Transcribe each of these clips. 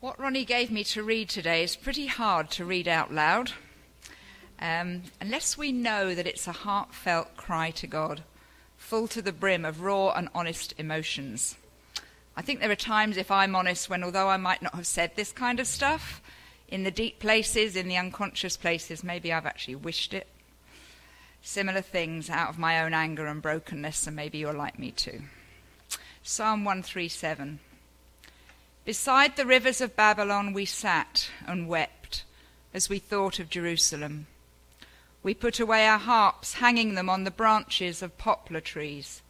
What Ronnie gave me to read today is pretty hard to read out loud, um, unless we know that it's a heartfelt cry to God, full to the brim of raw and honest emotions. I think there are times, if I'm honest, when although I might not have said this kind of stuff, in the deep places, in the unconscious places, maybe I've actually wished it. Similar things out of my own anger and brokenness, and maybe you're like me too. Psalm 137. Beside the rivers of Babylon we sat and wept as we thought of Jerusalem. We put away our harps, hanging them on the branches of poplar trees,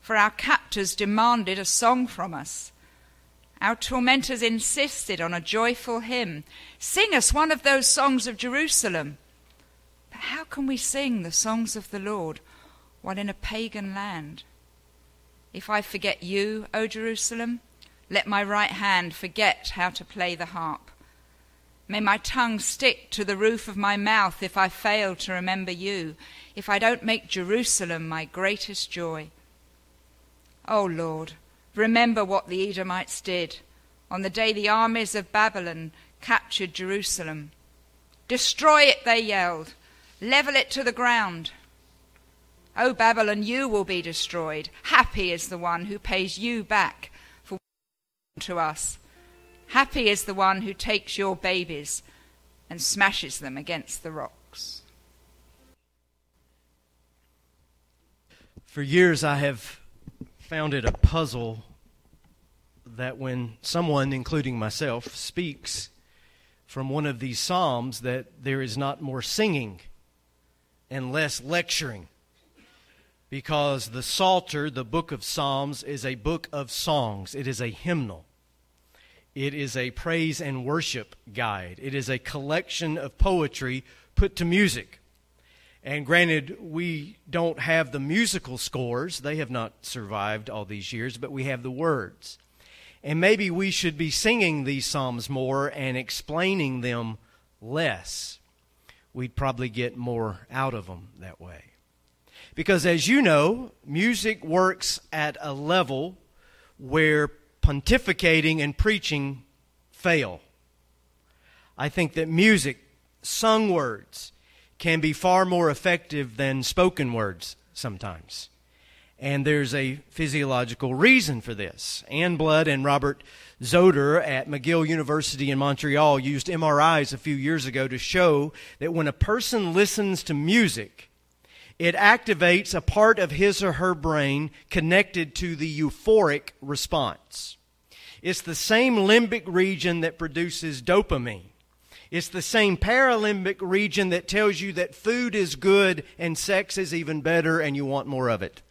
for our captors demanded a song from us. Our tormentors insisted on a joyful hymn. Sing us one of those songs of Jerusalem. But how can we sing the songs of the Lord while in a pagan land? If I forget you, O Jerusalem, let my right hand forget how to play the harp. May my tongue stick to the roof of my mouth if I fail to remember you, if I don't make Jerusalem my greatest joy. O oh Lord, remember what the Edomites did on the day the armies of Babylon captured Jerusalem. Destroy it, they yelled. Level it to the ground. O Babylon, you will be destroyed. Happy is the one who pays you back to us. Happy is the one who takes your babies and smashes them against the rocks. For years, I have found it a puzzle that when someone, including myself, speaks from one of these Psalms, that there is not more singing and less lecturing. Because the Psalter, the book of Psalms, is a book of songs, it is a hymnal. It is a praise and worship guide. It is a collection of poetry put to music. And granted, we don't have the musical scores, they have not survived all these years, but we have the words. And maybe we should be singing these Psalms more and explaining them less. We'd probably get more out of them that way. Because as you know, music works at a level where pontificating and preaching fail. I think that music, sung words, can be far more effective than spoken words sometimes. And there's a physiological reason for this. Anne Blood and Robert Zatorre at McGill University in Montreal used MRIs a few years ago to show that when a person listens to music, it activates a part of his or her brain connected to the euphoric response. It's the same limbic region that produces dopamine. It's the same paralimbic region that tells you that food is good and sex is even better and you want more of it.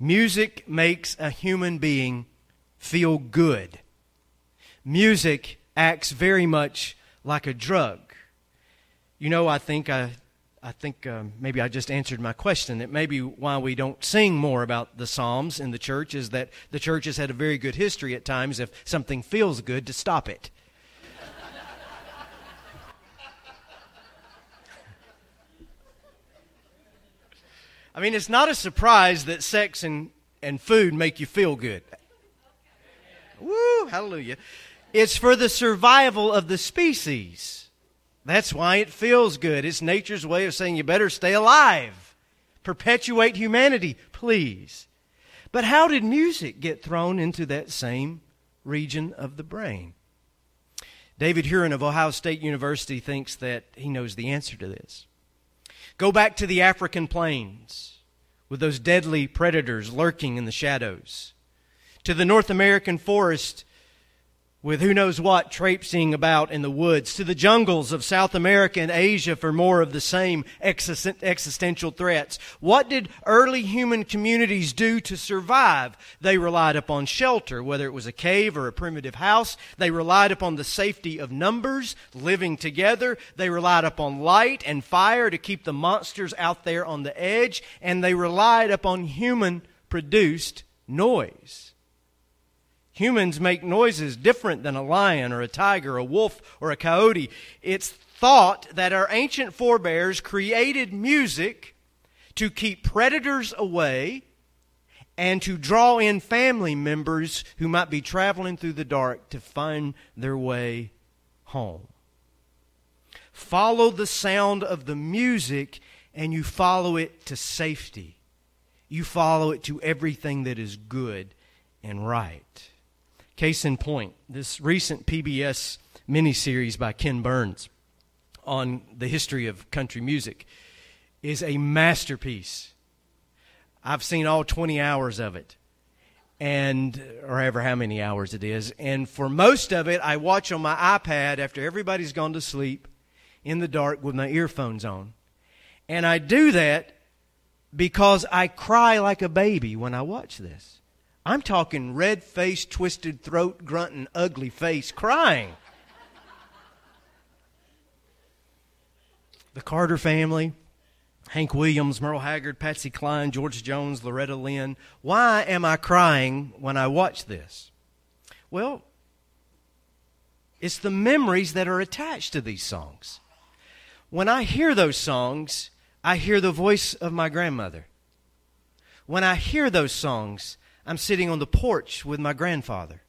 Music makes a human being feel good. Music acts very much like a drug. You know, I think I, I think um, maybe I just answered my question. That maybe why we don't sing more about the Psalms in the church is that the church has had a very good history at times. If something feels good, to stop it. I mean, it's not a surprise that sex and, and food make you feel good. Woo, hallelujah. It's for the survival of the species. That's why it feels good. It's nature's way of saying you better stay alive. Perpetuate humanity, please. But how did music get thrown into that same region of the brain? David Huron of Ohio State University thinks that he knows the answer to this. Go back to the African plains with those deadly predators lurking in the shadows, to the North American forest with who knows what traipsing about in the woods, to the jungles of South America and Asia for more of the same existential threats. What did early human communities do to survive? They relied upon shelter, whether it was a cave or a primitive house. They relied upon the safety of numbers, living together. They relied upon light and fire to keep the monsters out there on the edge. And they relied upon human produced noise. Humans make noises different than a lion or a tiger, a wolf or a coyote. It's thought that our ancient forebears created music to keep predators away and to draw in family members who might be traveling through the dark to find their way home. Follow the sound of the music and you follow it to safety. You follow it to everything that is good and right. Case in point, this recent PBS miniseries by Ken Burns on the history of country music is a masterpiece. I've seen all 20 hours of it, and or ever how many hours it is. And for most of it, I watch on my iPad after everybody's gone to sleep in the dark with my earphones on. And I do that because I cry like a baby when I watch this. I'm talking red face, twisted throat, grunting, ugly face, crying. the Carter family, Hank Williams, Merle Haggard, Patsy Cline, George Jones, Loretta Lynn. Why am I crying when I watch this? Well, it's the memories that are attached to these songs. When I hear those songs, I hear the voice of my grandmother. When I hear those songs, I'm sitting on the porch with my grandfather.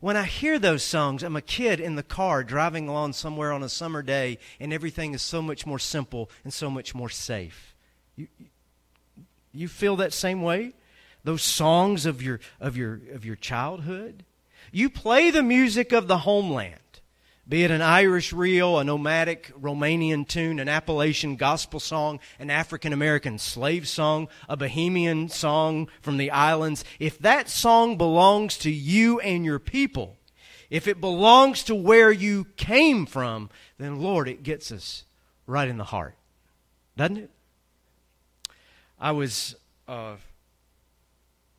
When I hear those songs, I'm a kid in the car driving along somewhere on a summer day, and everything is so much more simple and so much more safe. You, you feel that same way? Those songs of your, of, your, of your childhood? You play the music of the homeland be it an Irish reel, a nomadic Romanian tune, an Appalachian gospel song, an African American slave song, a Bahamian song from the islands, if that song belongs to you and your people, if it belongs to where you came from, then Lord, it gets us right in the heart. Doesn't it? I was uh,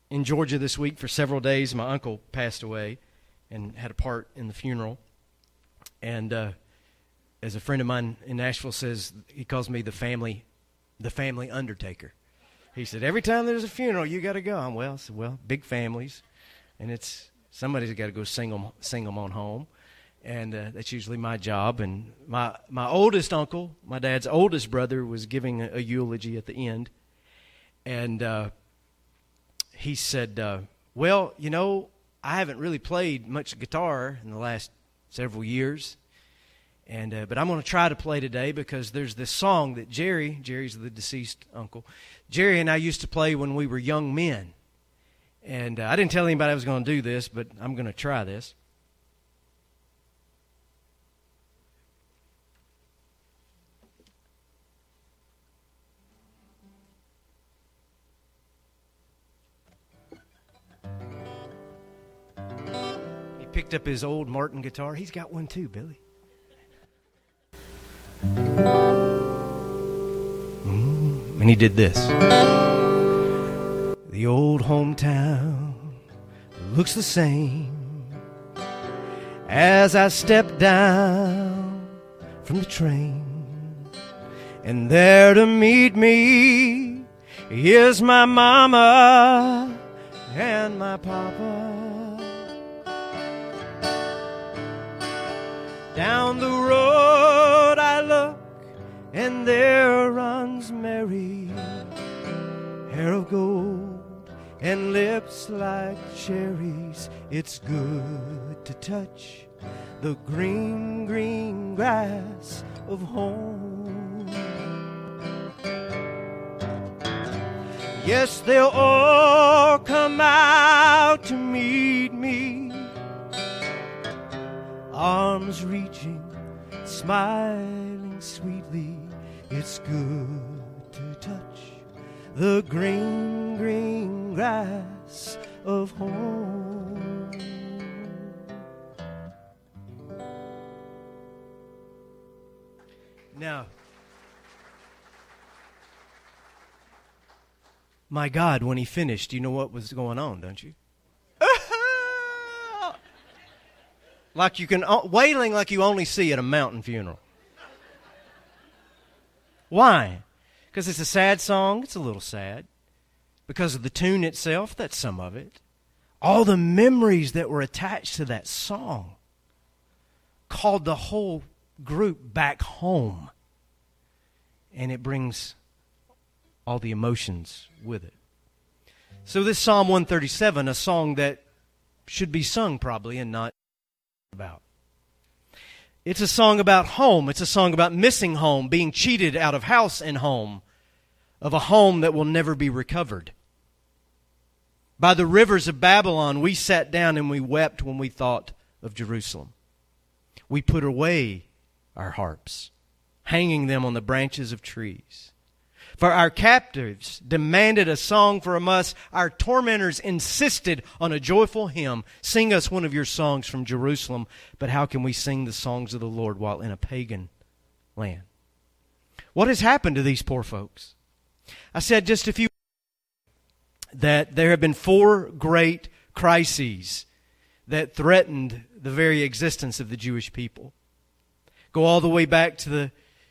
in Georgia this week for several days. My uncle passed away and had a part in the funeral. And uh, as a friend of mine in Nashville says, he calls me the family, the family undertaker. He said, every time there's a funeral, you got to go. I'm well. I said, well, big families, and it's somebody's got to go sing them, sing them on home, and uh, that's usually my job. And my my oldest uncle, my dad's oldest brother, was giving a, a eulogy at the end, and uh, he said, uh, "Well, you know, I haven't really played much guitar in the last several years. And, uh, but I'm going to try to play today because there's this song that Jerry, Jerry's the deceased uncle, Jerry and I used to play when we were young men. And uh, I didn't tell anybody I was going to do this, but I'm going to try this. Picked up his old Martin guitar. He's got one too, Billy. Mm, and he did this. The old hometown looks the same as I step down from the train. And there to meet me is my mama and my papa. Down the road I look, and there runs Mary, hair of gold and lips like cherries. It's good to touch the green, green grass of home. Yes, they'll all come out to meet me arms reaching, smiling sweetly. It's good to touch the green, green grass of home. Now, my God, when he finished, you know what was going on, don't you? Like you can wailing like you only see at a mountain funeral. Why? Because it's a sad song. It's a little sad. Because of the tune itself, that's some of it. All the memories that were attached to that song called the whole group back home. And it brings all the emotions with it. So, this Psalm 137, a song that should be sung probably and not about. It's a song about home. It's a song about missing home, being cheated out of house and home, of a home that will never be recovered. By the rivers of Babylon, we sat down and we wept when we thought of Jerusalem. We put away our harps, hanging them on the branches of trees. For our captives demanded a song from us. Our tormentors insisted on a joyful hymn. Sing us one of your songs from Jerusalem. But how can we sing the songs of the Lord while in a pagan land? What has happened to these poor folks? I said just a few that there have been four great crises that threatened the very existence of the Jewish people. Go all the way back to the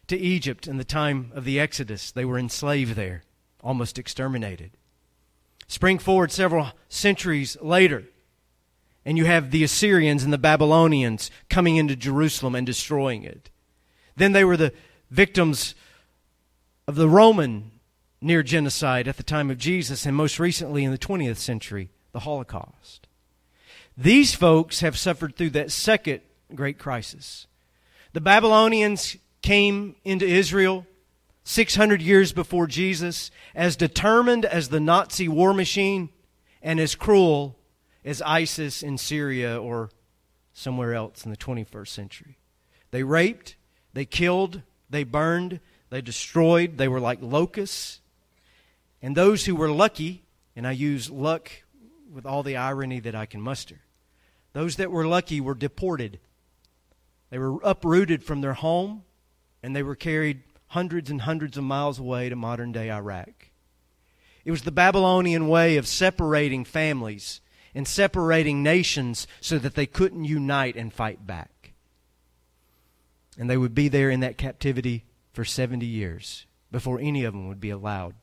to Egypt in the time of the Exodus. They were enslaved there, almost exterminated. Spring forward several centuries later, and you have the Assyrians and the Babylonians coming into Jerusalem and destroying it. Then they were the victims of the Roman near genocide at the time of Jesus, and most recently in the 20th century, the Holocaust. These folks have suffered through that second great crisis. The Babylonians came into Israel 600 years before Jesus, as determined as the Nazi war machine and as cruel as ISIS in Syria or somewhere else in the 21st century. They raped, they killed, they burned, they destroyed, they were like locusts. And those who were lucky, and I use luck with all the irony that I can muster, those that were lucky were deported. They were uprooted from their home and they were carried hundreds and hundreds of miles away to modern day Iraq. It was the Babylonian way of separating families and separating nations so that they couldn't unite and fight back. And they would be there in that captivity for 70 years before any of them would be allowed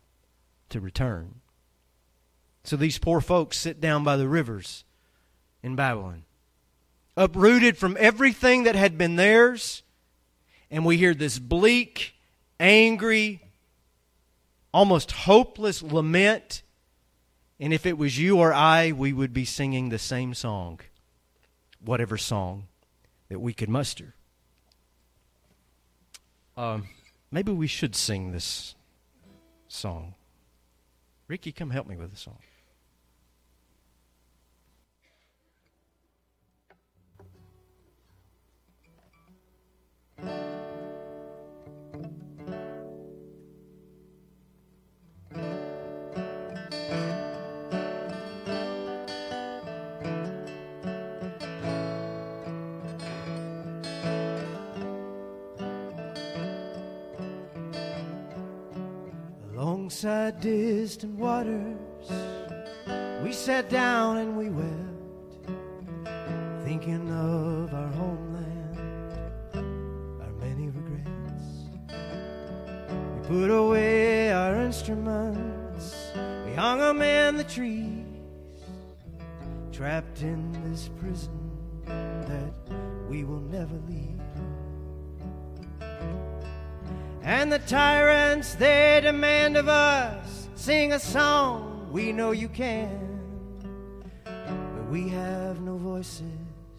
to return. So these poor folks sit down by the rivers in Babylon, uprooted from everything that had been theirs and we hear this bleak, angry, almost hopeless lament. And if it was you or I, we would be singing the same song, whatever song that we could muster. Um, maybe we should sing this song. Ricky, come help me with the song. Alongside distant waters, we sat down and we wept, thinking of our homeland, our many regrets. We put away our instruments, we hung them in the trees, trapped in this prison that we will never leave. And the tyrants they demand of us sing a song we know you can. But we have no voices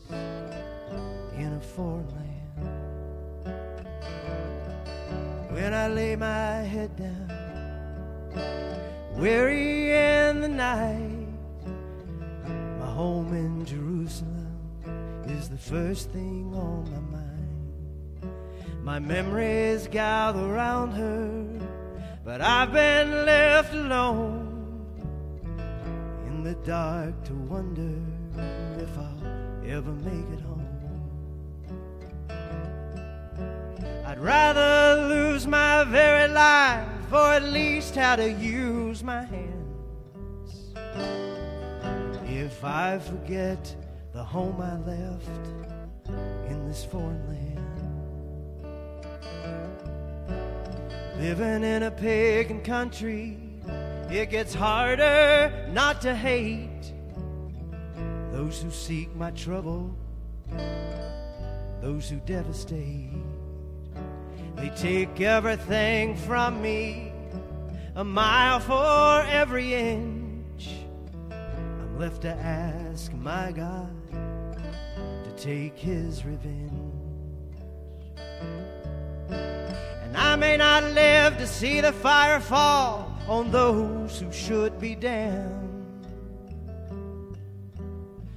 in a foreign land. When I lay my head down, weary in the night, my home in Jerusalem is the first thing on my mind. My memories gather around her, but I've been left alone in the dark to wonder if I'll ever make it home. I'd rather lose my very life, or at least how to use my hands. If I forget the home I left in this foreign land. Living in a pagan country, it gets harder not to hate those who seek my trouble, those who devastate. They take everything from me, a mile for every inch, I'm left to ask my God to take his revenge. I may not live to see the fire fall on those who should be damned.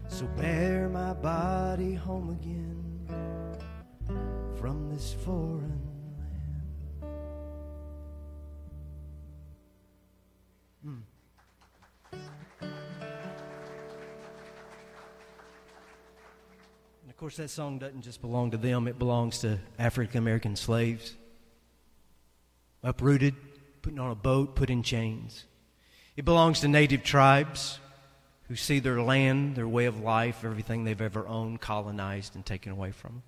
So bear my body home again from this foreign land. Hmm. And of course, that song doesn't just belong to them, it belongs to African American slaves. Uprooted, put on a boat, put in chains. It belongs to native tribes who see their land, their way of life, everything they've ever owned, colonized and taken away from them.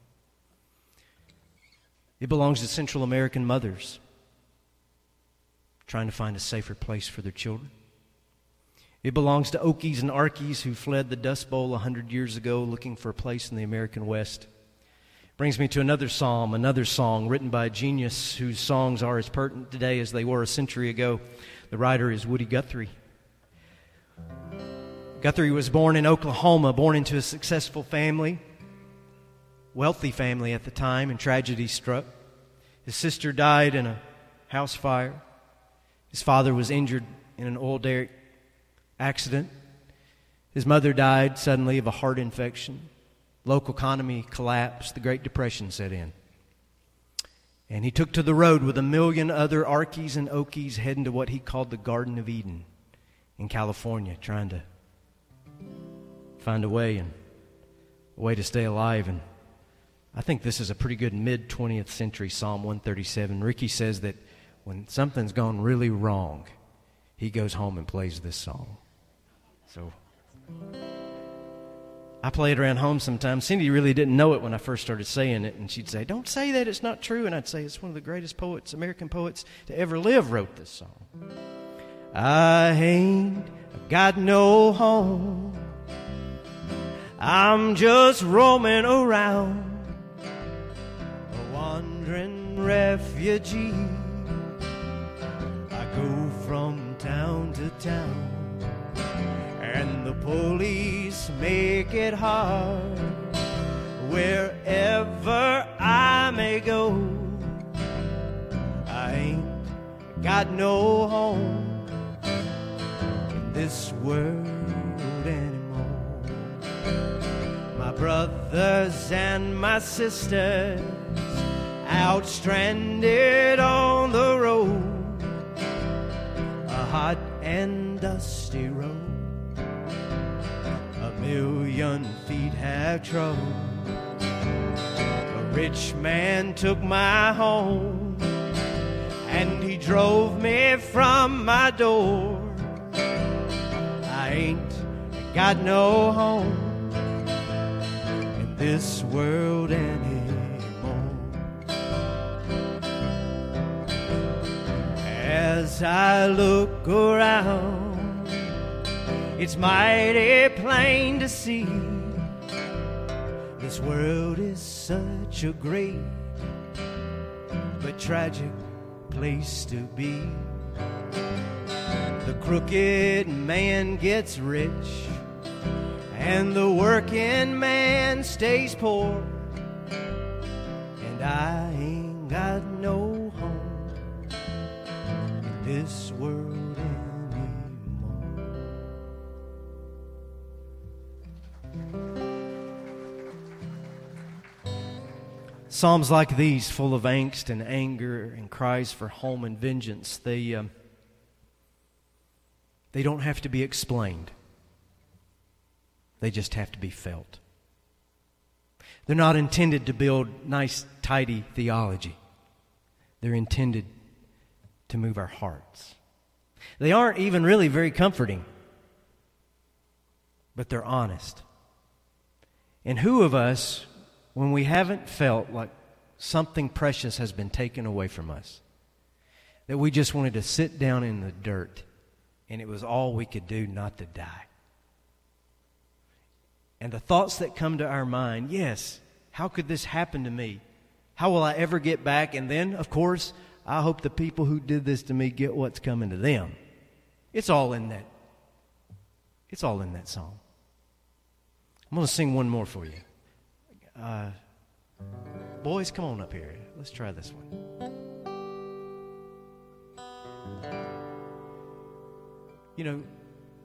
It belongs to Central American mothers trying to find a safer place for their children. It belongs to Okies and Arkies who fled the Dust Bowl a hundred years ago looking for a place in the American West. Brings me to another psalm, another song written by a genius whose songs are as pertinent today as they were a century ago. The writer is Woody Guthrie. Guthrie was born in Oklahoma, born into a successful family, wealthy family at the time, and tragedy struck. His sister died in a house fire. His father was injured in an oil derrick accident. His mother died suddenly of a heart infection. Local economy collapsed. The Great Depression set in. And he took to the road with a million other Arkies and Okies heading to what he called the Garden of Eden in California, trying to find a way and a way to stay alive. And I think this is a pretty good mid 20th century Psalm 137. Ricky says that when something's gone really wrong, he goes home and plays this song. So I play it around home sometimes. Cindy really didn't know it when I first started saying it, and she'd say, Don't say that, it's not true. And I'd say, It's one of the greatest poets, American poets to ever live, wrote this song. I ain't got no home. I'm just roaming around, a wandering refugee. I go from town to town police make it hard wherever I may go. I ain't got no home in this world anymore. My brothers and my sisters out stranded on the road, a hot and dusty road million feet have trod. A rich man took my home and he drove me from my door. I ain't got no home in this world anymore. As I look around it's mighty plain to see this world is such a great but tragic place to be. The crooked man gets rich, and the working man stays poor. And I ain't got no home in this world. Psalms like these, full of angst and anger and cries for home and vengeance, they, um, they don't have to be explained. They just have to be felt. They're not intended to build nice, tidy theology. They're intended to move our hearts. They aren't even really very comforting, but they're honest. And who of us when we haven't felt like something precious has been taken away from us, that we just wanted to sit down in the dirt and it was all we could do not to die. And the thoughts that come to our mind yes, how could this happen to me? How will I ever get back? And then, of course, I hope the people who did this to me get what's coming to them. It's all in that. It's all in that song. I'm going to sing one more for you. Uh, boys, come on up here. Let's try this one. You know,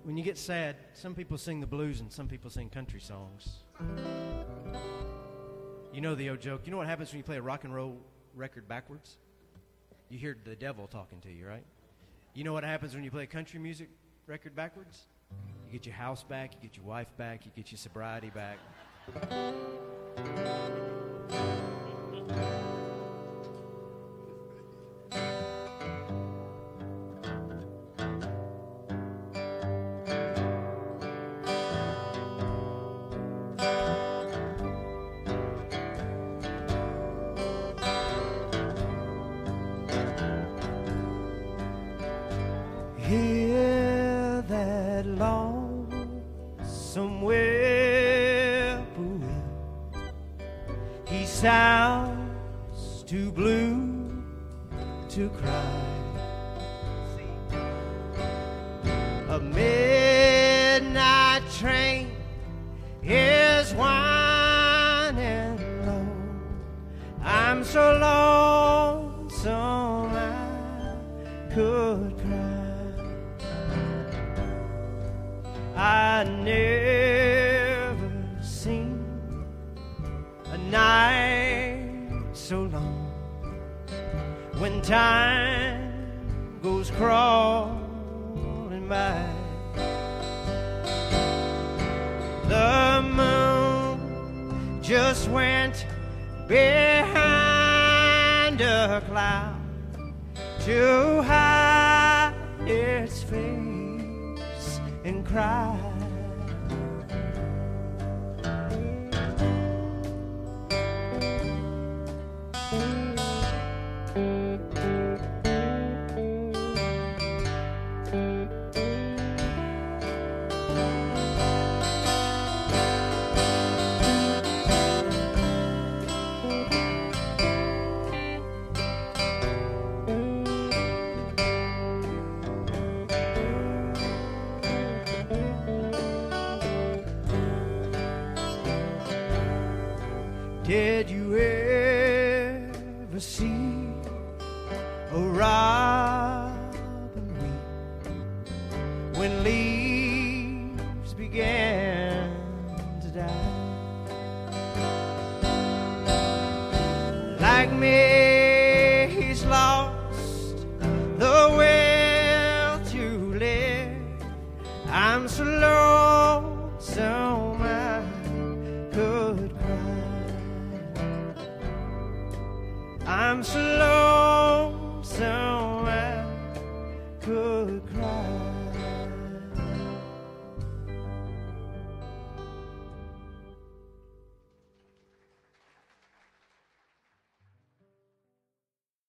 when you get sad, some people sing the blues and some people sing country songs. You know the old joke. You know what happens when you play a rock and roll record backwards? You hear the devil talking to you, right? You know what happens when you play a country music record backwards? You get your house back, you get your wife back, you get your sobriety back. Time goes crawling by. The moon just went behind a cloud to hide its face and cry. A